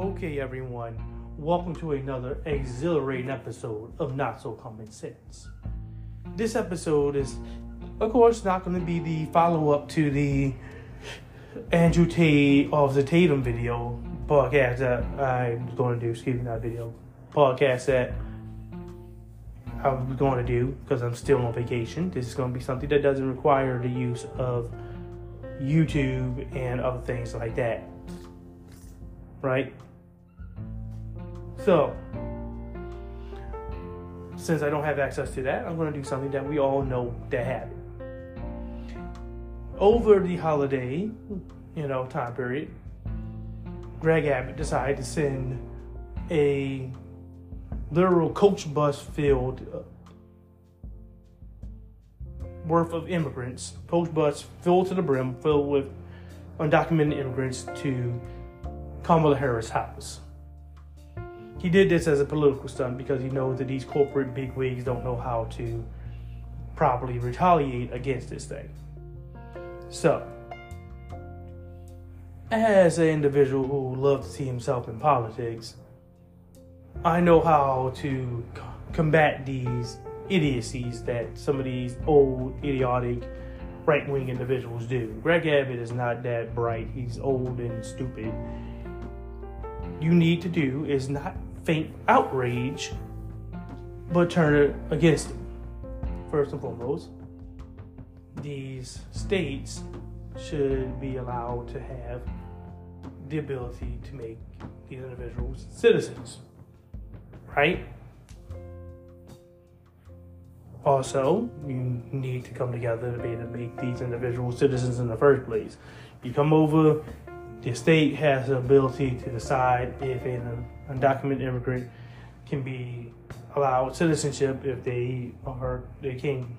Okay, everyone, welcome to another exhilarating episode of Not So Common Sense. This episode is, of course, not going to be the follow up to the Andrew Tate of the Tatum video podcast that I'm going to do. Excuse me, not video podcast that I'm going to do because I'm still on vacation. This is going to be something that doesn't require the use of YouTube and other things like that. Right? So, since I don't have access to that, I'm going to do something that we all know that happened. Over the holiday, you know, time period, Greg Abbott decided to send a literal coach bus filled uh, worth of immigrants, coach bus filled to the brim, filled with undocumented immigrants to Kamala Harris' house. He did this as a political stunt because he knows that these corporate bigwigs don't know how to properly retaliate against this thing. So, as an individual who loves to see himself in politics, I know how to c- combat these idiocies that some of these old, idiotic, right wing individuals do. Greg Abbott is not that bright, he's old and stupid. You need to do is not faint outrage, but turn it against him. First and foremost, these states should be allowed to have the ability to make these individuals citizens, right? Also, you need to come together to be able to make these individuals citizens in the first place. You come over, the state has the ability to decide if an undocumented immigrant can be allowed citizenship if they are they came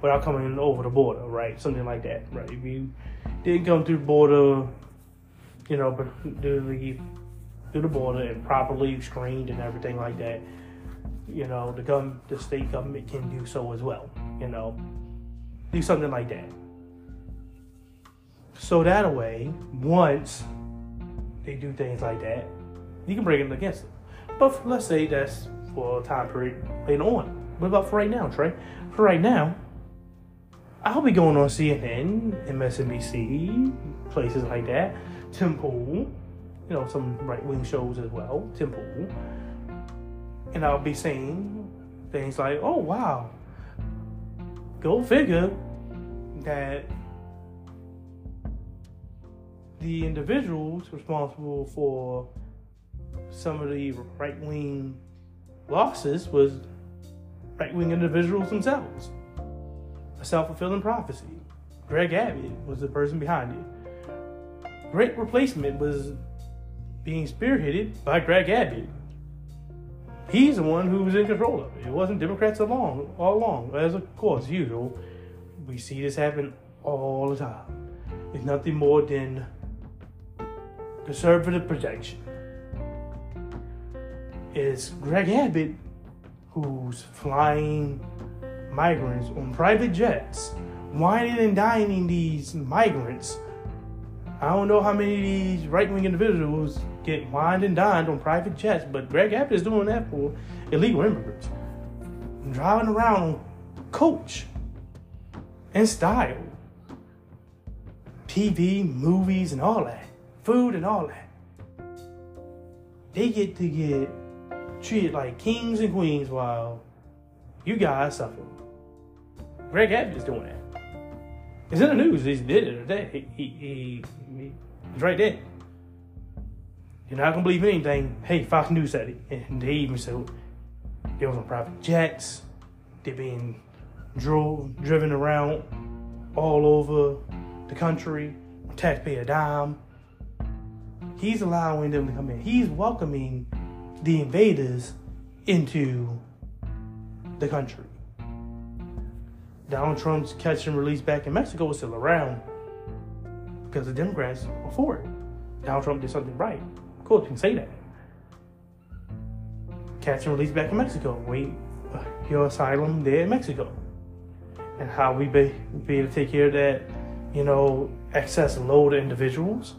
without coming over the border, right? Something like that, right? If you didn't come through the border, you know, but do the through the border and properly screened and everything like that, you know, the gov- the state government can do so as well. You know, do something like that. So that way, once they do things like that, you can bring it against them. But let's say that's for a time period later on. What about for right now, Trey? For right now, I'll be going on CNN, MSNBC, places like that, Tim Pool, you know, some right wing shows as well, Tim Pool. And I'll be saying things like, oh, wow, go figure that the individuals responsible for some of the right wing losses was right wing individuals themselves. A self fulfilling prophecy. Greg Abbott was the person behind it. Great replacement was being spearheaded by Greg Abbott. He's the one who was in control of it. It wasn't Democrats along all along. As of course usual, we see this happen all the time. It's nothing more than conservative projection. is Greg Abbott who's flying migrants on private jets, whining and dining these migrants. I don't know how many of these right wing individuals get wined and dined on private jets, but Greg Abbott is doing that for illegal immigrants. Driving around on coach and style. TV, movies, and all that. Food and all that. They get to get treated like kings and queens while you guys suffer. Greg Abbott is doing that. It's in the news. He did it today. He, he, he, he it's right there. You're not gonna believe anything. Hey, Fox News said it, and they even said they was on private jets. They're being drove driven around all over the country, taxpayer dime. He's allowing them to come in. He's welcoming the invaders into the country. Donald Trump's catch and release back in Mexico is still around because the Democrats were for it. Donald Trump did something right. Of course, you can say that. Catch and release back in Mexico. Wait your asylum there in Mexico. And how we be, be able to take care of that, you know, excess load of individuals?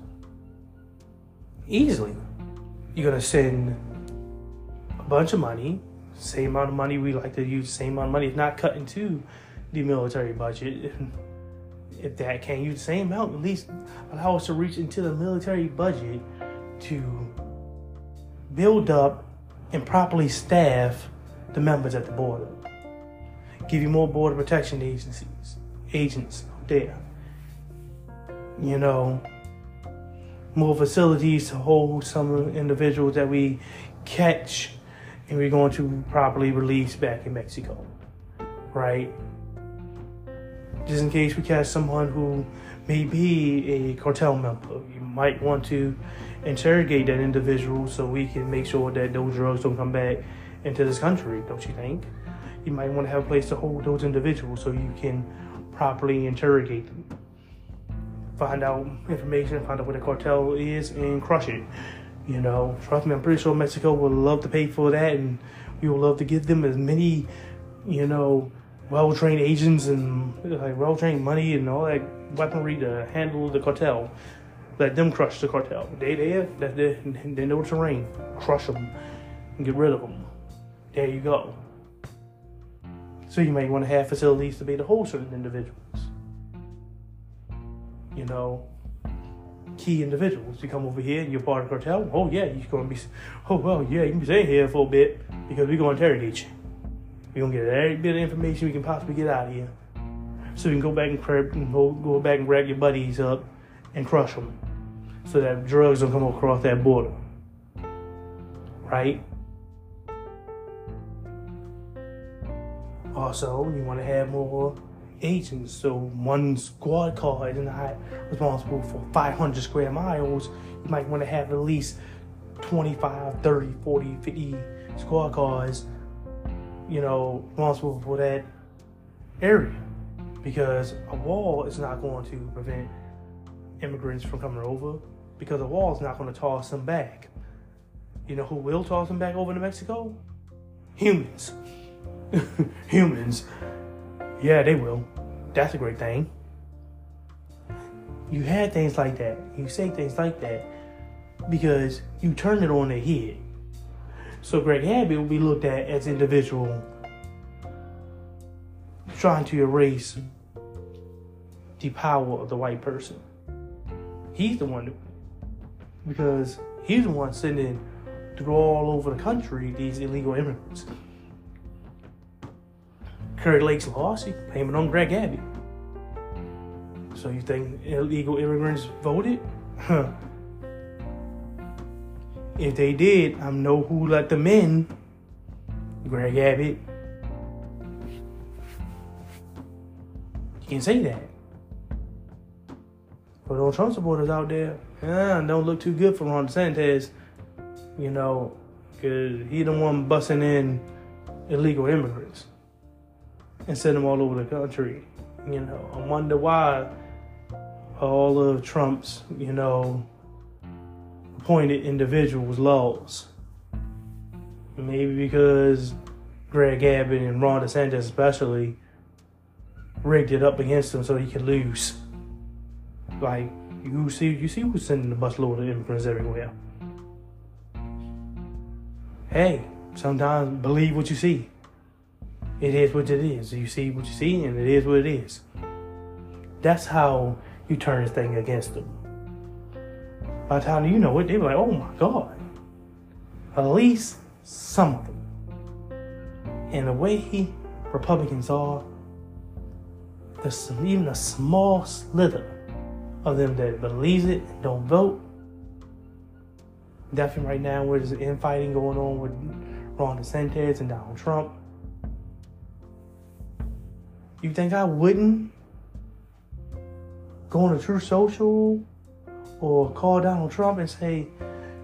Easily. you're gonna send a bunch of money, same amount of money we like to use, same amount of money, if not cut into the military budget. If that can't use the same amount, at least allow us to reach into the military budget to build up and properly staff the members at the border. Give you more border protection agencies, agents there. You know, more facilities to hold some individuals that we catch and we're going to properly release back in Mexico. Right? Just in case we catch someone who may be a cartel member, you might want to interrogate that individual so we can make sure that those drugs don't come back into this country, don't you think? You might want to have a place to hold those individuals so you can properly interrogate them. Find out information, find out what the cartel is, and crush it. You know, trust me, I'm pretty sure Mexico would love to pay for that, and we would love to give them as many, you know, well-trained agents and like well-trained money and all that weaponry to handle the cartel. Let them crush the cartel. They there, they, they know the terrain. Crush them and get rid of them. There you go. So you might want to have facilities to be to hold certain individuals. You know, key individuals. You come over here and you're part of the cartel. Oh yeah, you're gonna be. Oh well, yeah, you can staying here for a bit because we're gonna interrogate you. We're gonna get every bit of information we can possibly get out of here, so we can go back and grab, go, go back and grab your buddies up and crush them, so that drugs don't come across that border. Right. Also, you want to have more agents. So one squad car is not responsible for 500 square miles. You might want to have at least 25, 30, 40, 50 squad cars, you know, responsible for that area. Because a wall is not going to prevent immigrants from coming over because a wall is not going to toss them back. You know who will toss them back over to Mexico? Humans. Humans. Yeah, they will. That's a great thing. You had things like that. You say things like that because you turned it on their head. So Greg Abbott will be looked at as individual trying to erase the power of the white person. He's the one because he's the one sending through all over the country these illegal immigrants. Kari Lake's lost, he blamed it on Greg Abbott. So you think illegal immigrants voted? Huh. If they did, I know who let them in. Greg Abbott. You can say that. But those Trump supporters out there, yeah, don't look too good for Ron DeSantis, you know, because he the one busting in illegal immigrants and send them all over the country. You know, I wonder why all of Trump's, you know, appointed individuals lost. Maybe because Greg Abbott and Ron DeSantis especially rigged it up against him so he could lose. Like you see, you see who's sending the busload of immigrants everywhere. Hey, sometimes believe what you see it is what it is. You see what you see, and it is what it is. That's how you turn this thing against them. By the time you know it, they be like, oh my God. At least some of them. And the way he, Republicans are, there's even a small slither of them that believes it and don't vote. Definitely right now where there's infighting going on with Ron DeSantis and Donald Trump you think I wouldn't go on a Truth Social or call Donald Trump and say,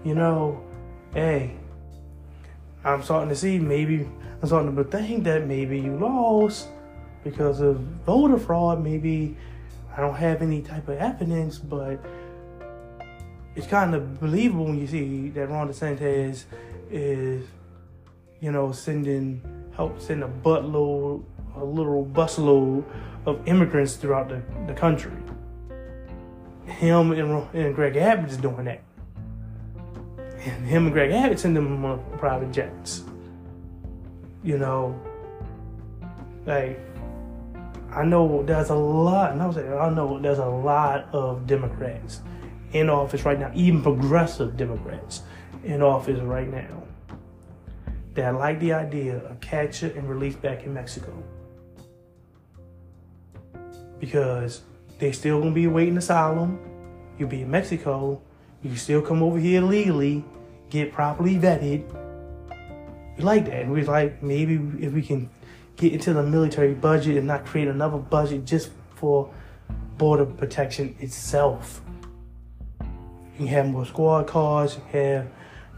you know, hey, I'm starting to see maybe I'm starting to think that maybe you lost because of voter fraud. Maybe I don't have any type of evidence, but it's kind of believable when you see that Ron DeSantis is, you know, sending help send a buttload a literal busload of immigrants throughout the, the country. Him and, and Greg Abbott is doing that. And him and Greg Abbott send them on private jets. You know, like I know there's a lot, and I was like, I know there's a lot of Democrats in office right now, even progressive Democrats in office right now that like the idea of capture and release back in Mexico. Because they still gonna be awaiting asylum. You'll be in Mexico. You can still come over here legally, get properly vetted. We like that. And we like maybe if we can get into the military budget and not create another budget just for border protection itself. You can have more squad cars, you have,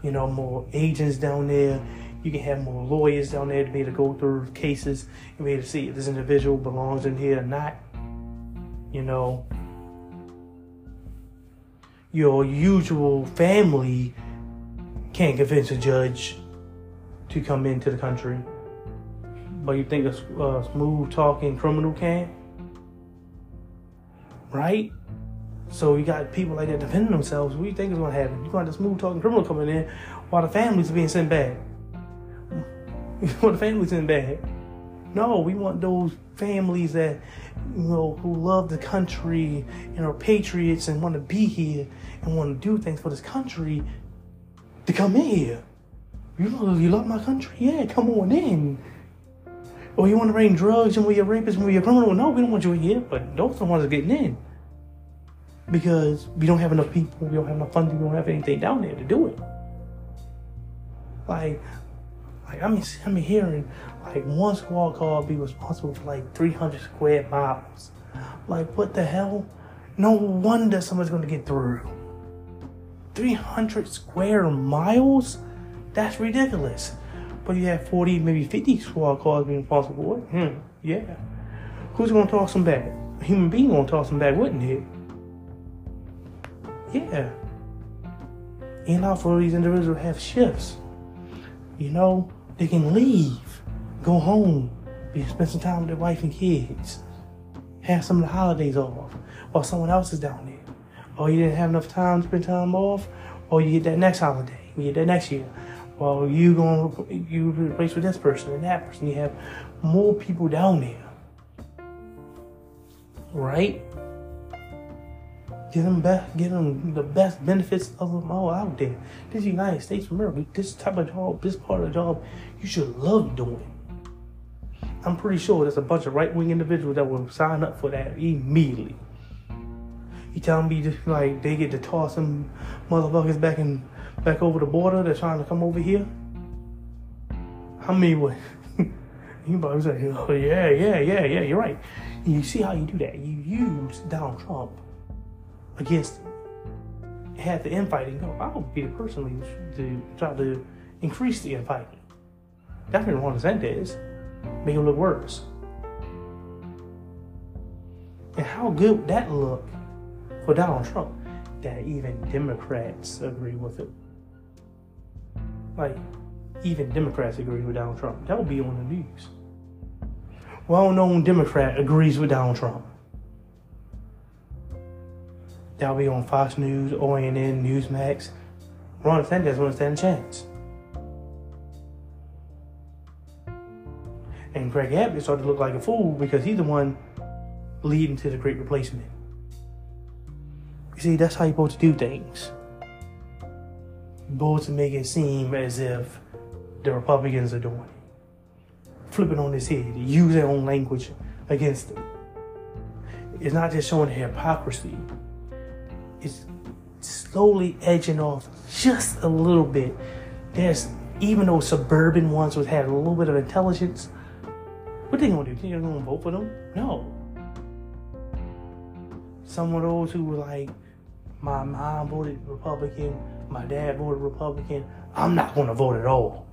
you know, more agents down there. You can have more lawyers down there to be able to go through cases and be able to see if this individual belongs in here or not. You know, your usual family can't convince a judge to come into the country but you think a, a smooth talking criminal can? Right? So you got people like that defending themselves. What do you think is going to happen? You got the smooth talking criminal coming in while the families are being sent back. while the families in back. No, we want those families that you know who love the country and are patriots and want to be here and want to do things for this country to come in here. You love, you love my country? Yeah, come on in. Or you want to bring drugs and we're your rapists and we're your criminal? No, we don't want you in here. But those are the ones that are getting in. Because we don't have enough people, we don't have enough funding, we don't have anything down there to do it. Like, like I mean, I'm hearing like one squad car be responsible for like 300 square miles. Like, what the hell? No wonder someone's gonna get through. 300 square miles? That's ridiculous. But you have 40, maybe 50 squad cars being responsible. Hmm, yeah. Who's gonna toss them back? A human being gonna toss them back, wouldn't it? Yeah. And also these individuals have shifts. You know, they can leave, go home, be spend some time with their wife and kids, have some of the holidays off, while someone else is down there. Or you didn't have enough time to spend time off, or you get that next holiday, you get that next year well, you going you replace with this person and that person. You have more people down there, right? Get them best, get them the best benefits of them all out there. This is United States of America. This type of job, this part of the job, you should love doing. I'm pretty sure there's a bunch of right wing individuals that will sign up for that immediately. You telling me just like they get to toss some motherfuckers back in back over the border. They're trying to come over here. How many would you probably say, oh yeah, yeah, yeah, yeah, you're right. You see how you do that? You use Donald Trump against have the infighting go. I would be the person to try to increase the infighting. Definitely Ron DeSantis. Make it look worse. And how good would that look for Donald Trump that even Democrats agree with it? Like, even Democrats agree with Donald Trump. That would be on the news. Well known Democrat agrees with Donald Trump. That'll be on Fox News, OANN, Newsmax. Ron DeSantis won't stand a chance. And Greg Abbott started to look like a fool because he's the one leading to the great replacement. You see, that's how you're supposed to do things both to make it seem as if the Republicans are doing it. Flipping on his head, use their own language against them. It's not just showing hypocrisy, it's slowly edging off just a little bit. There's even those suburban ones who have a little bit of intelligence. What they gonna do? They're gonna vote for them? No. Some of those who were like, my mom voted Republican, my dad voted Republican, I'm not to vote at all.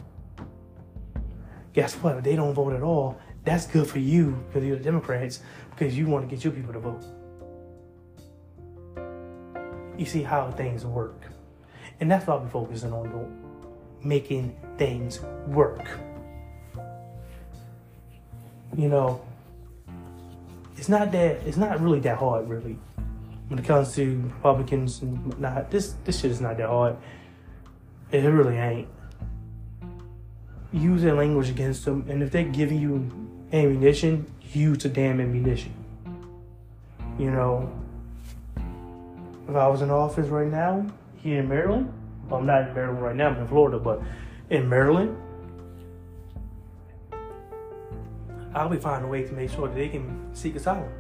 Guess what? If they don't vote at all, that's good for you because you're the Democrats because you want to get your people to vote. You see how things work. And that's I'll be focusing on making things work. You know, it's not that, it's not really that hard, really when it comes to Republicans and whatnot, this this shit is not that hard. It really ain't. Use that language against them, and if they're giving you ammunition, use the damn ammunition. You know, if I was in office right now here in Maryland, well, I'm not in Maryland right now, I'm in Florida, but in Maryland, I'll be finding a way to make sure that they can seek asylum.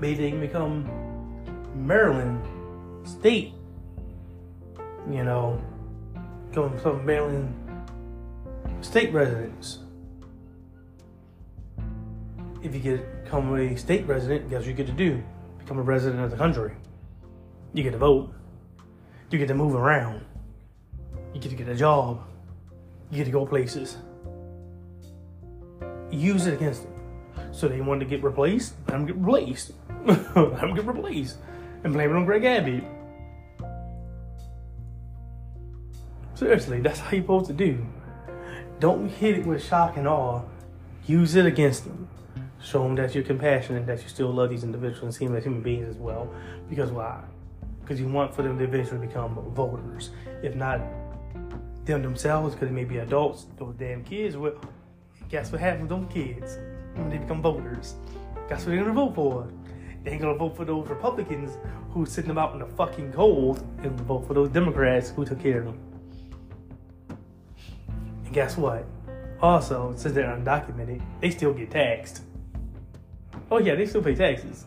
Maybe they can become Maryland state, you know, become some Maryland state residents. If you get become a state resident, guess what you get to do? Become a resident of the country. You get to vote. You get to move around. You get to get a job. You get to go places. Use it against them. So they want to get replaced, let them get replaced. let them get replaced. And blame it on Greg Abbott. Seriously, that's how you're supposed to do. Don't hit it with shock and awe. Use it against them. Show them that you're compassionate, that you still love these individuals and see them as human beings as well. Because why? Because you want for them to eventually become voters. If not them themselves, because they may be adults, those damn kids, well, guess what happens with those kids when they become voters? Guess what they're gonna vote for? They ain't gonna vote for those Republicans who sitting them out in the fucking cold and vote for those Democrats who took care of them. And guess what? Also, since they're undocumented, they still get taxed. Oh yeah, they still pay taxes.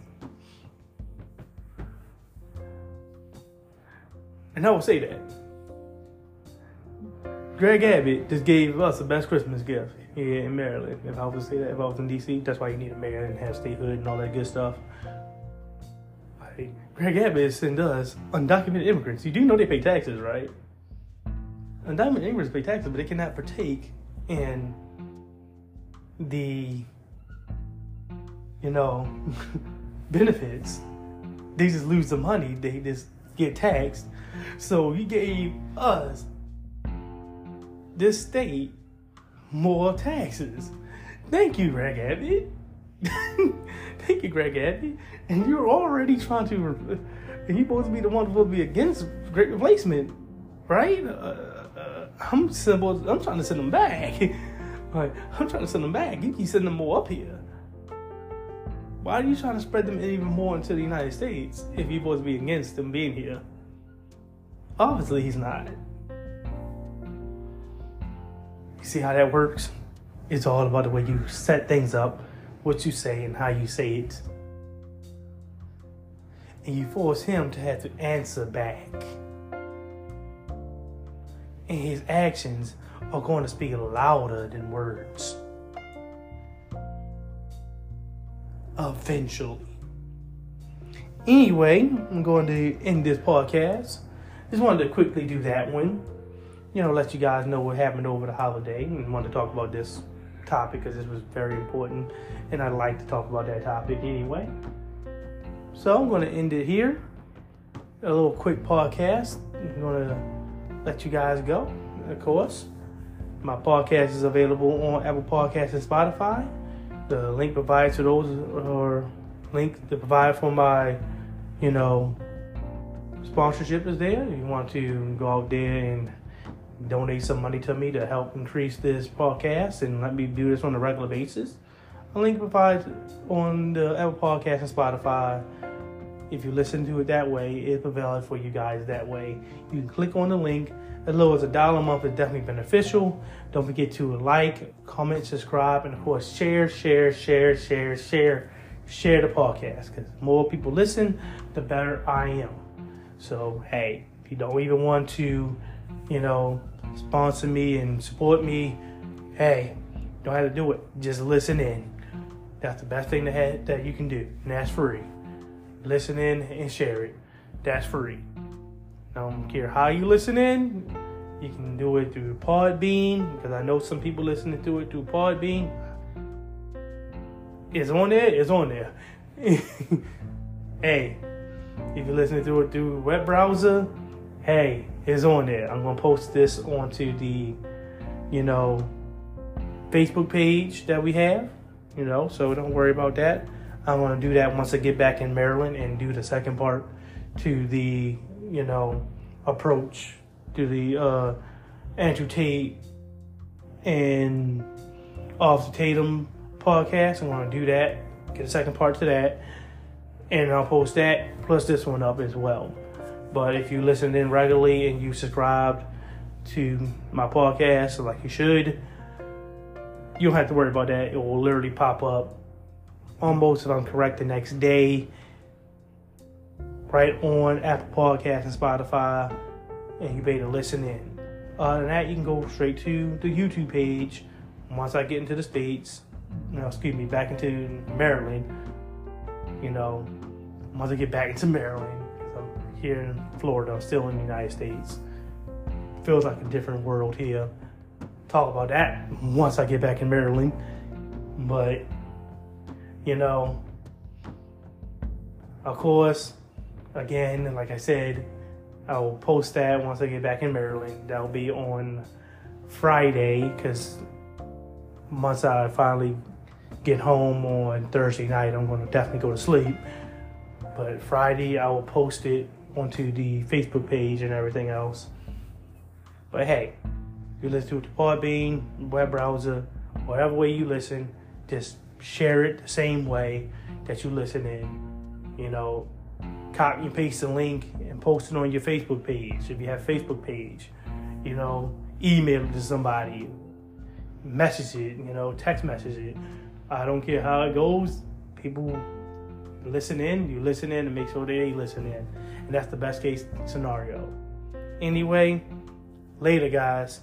And I will say that. Greg Abbott just gave us the best Christmas gift here in Maryland. If I was to say that, if I was in DC, that's why you need a mayor and have statehood and all that good stuff. Like, Greg Abbott sent us undocumented immigrants. You do know they pay taxes, right? Undocumented immigrants pay taxes, but they cannot partake in the, you know, benefits. They just lose the money. They just get taxed. So he gave us this state more taxes. Thank you, Greg Abbott. Thank you, Greg Abbott. And you're already trying to, and you're supposed to be the one supposed to be against great replacement, right? Uh, uh, I'm supposed, I'm trying to send them back. like, I'm trying to send them back. You keep sending them more up here. Why are you trying to spread them even more into the United States if you're supposed to be against them being here? Obviously, he's not. You see how that works? It's all about the way you set things up, what you say, and how you say it. And you force him to have to answer back. And his actions are going to speak louder than words. Eventually. Anyway, I'm going to end this podcast. Just wanted to quickly do that one you know, let you guys know what happened over the holiday and want to talk about this topic because this was very important and I'd like to talk about that topic anyway. So I'm going to end it here. A little quick podcast. I'm going to let you guys go, of course. My podcast is available on Apple Podcasts and Spotify. The link provided to those or link to provide for my, you know, sponsorship is there. If you want to go out there and donate some money to me to help increase this podcast and let me do this on a regular basis. A link provides on the Apple Podcast and Spotify. If you listen to it that way, it's valid for you guys that way. You can click on the link. As low as a dollar a month is definitely beneficial. Don't forget to like, comment, subscribe, and of course share, share, share, share, share, share the podcast. Because more people listen, the better I am. So hey, if you don't even want to, you know, sponsor me and support me, hey, don't have to do it. Just listen in. That's the best thing that you can do, and that's free. Listen in and share it. That's free. I don't care how you listen in. You can do it through Podbean because I know some people listening to it through Podbean. It's on there. It's on there. hey, if you're listening to it through web browser, hey, it's on there. I'm gonna post this onto the, you know, Facebook page that we have. You know, so don't worry about that. I'm gonna do that once I get back in Maryland and do the second part to the you know, approach to the uh, Andrew Tate and Officer Tatum podcast. I'm going to do that, get a second part to that, and I'll post that plus this one up as well. But if you listen in regularly and you subscribe to my podcast like you should, you don't have to worry about that. It will literally pop up almost, if I'm correct, the next day, right on Apple Podcasts and Spotify, and you be able to listen in. Other than that, you can go straight to the YouTube page. Once I get into the states, you know, excuse me, back into Maryland, you know, once I get back into Maryland, because I'm here in Florida, I'm still in the United States. Feels like a different world here. Talk about that once I get back in Maryland. But, you know, of course, again, like I said, I will post that once I get back in Maryland. That'll be on Friday because once I finally get home on Thursday night, I'm going to definitely go to sleep. But Friday, I will post it onto the Facebook page and everything else. But hey, you listen to to Podbean, web browser, whatever way you listen, just share it the same way that you listen in. You know, copy and paste the link and post it on your Facebook page if you have Facebook page. You know, email it to somebody, message it, you know, text message it. I don't care how it goes. People listen in, you listen in and make sure they listen in. And that's the best case scenario. Anyway, later guys.